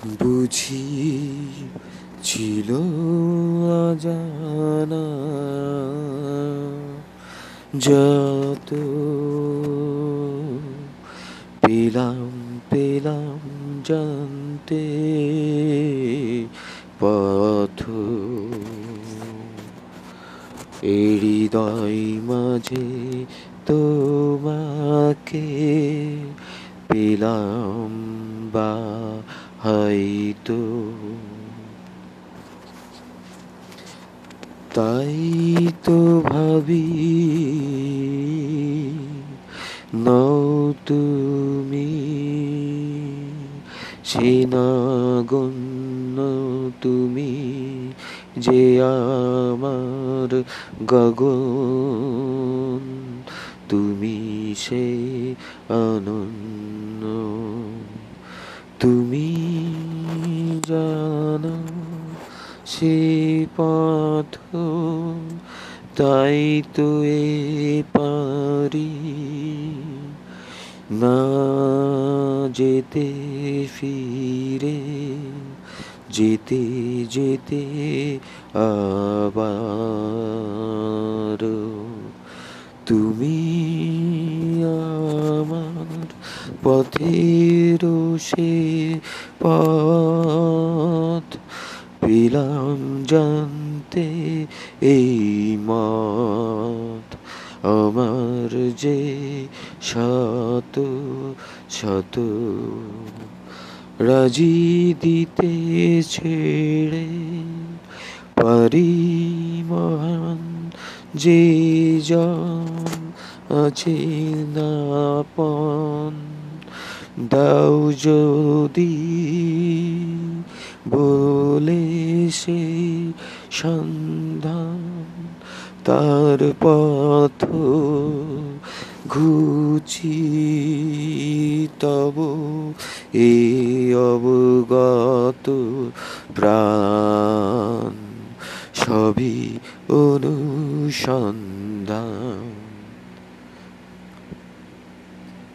বুঝি ছিল অজানা যত পেলাম পেলাম জানতে পথ এই হৃদয় মাঝে তোমাকে পেলাম বা হয়তো তাই তো ভাবি নও তুমি সেনাগণ্য তুমি যে আমার গগন তুমি সে অনন্য তুমি জানো সে পথ, তাই তো এ পারি না যেতে ফিরে। যেতে যেতে আবার তুমি আমার পথের সে পথ পেলাম জানতে এই মত। আমার যে শত শত রাজি দিতে ছেড়ে পারি মহান যে জন আছে নাপন দাও যদি বলে সে সন্ধান তার পথ ঘুচি তব এ অবগত প্রাণ সবই অনুসন্ধান।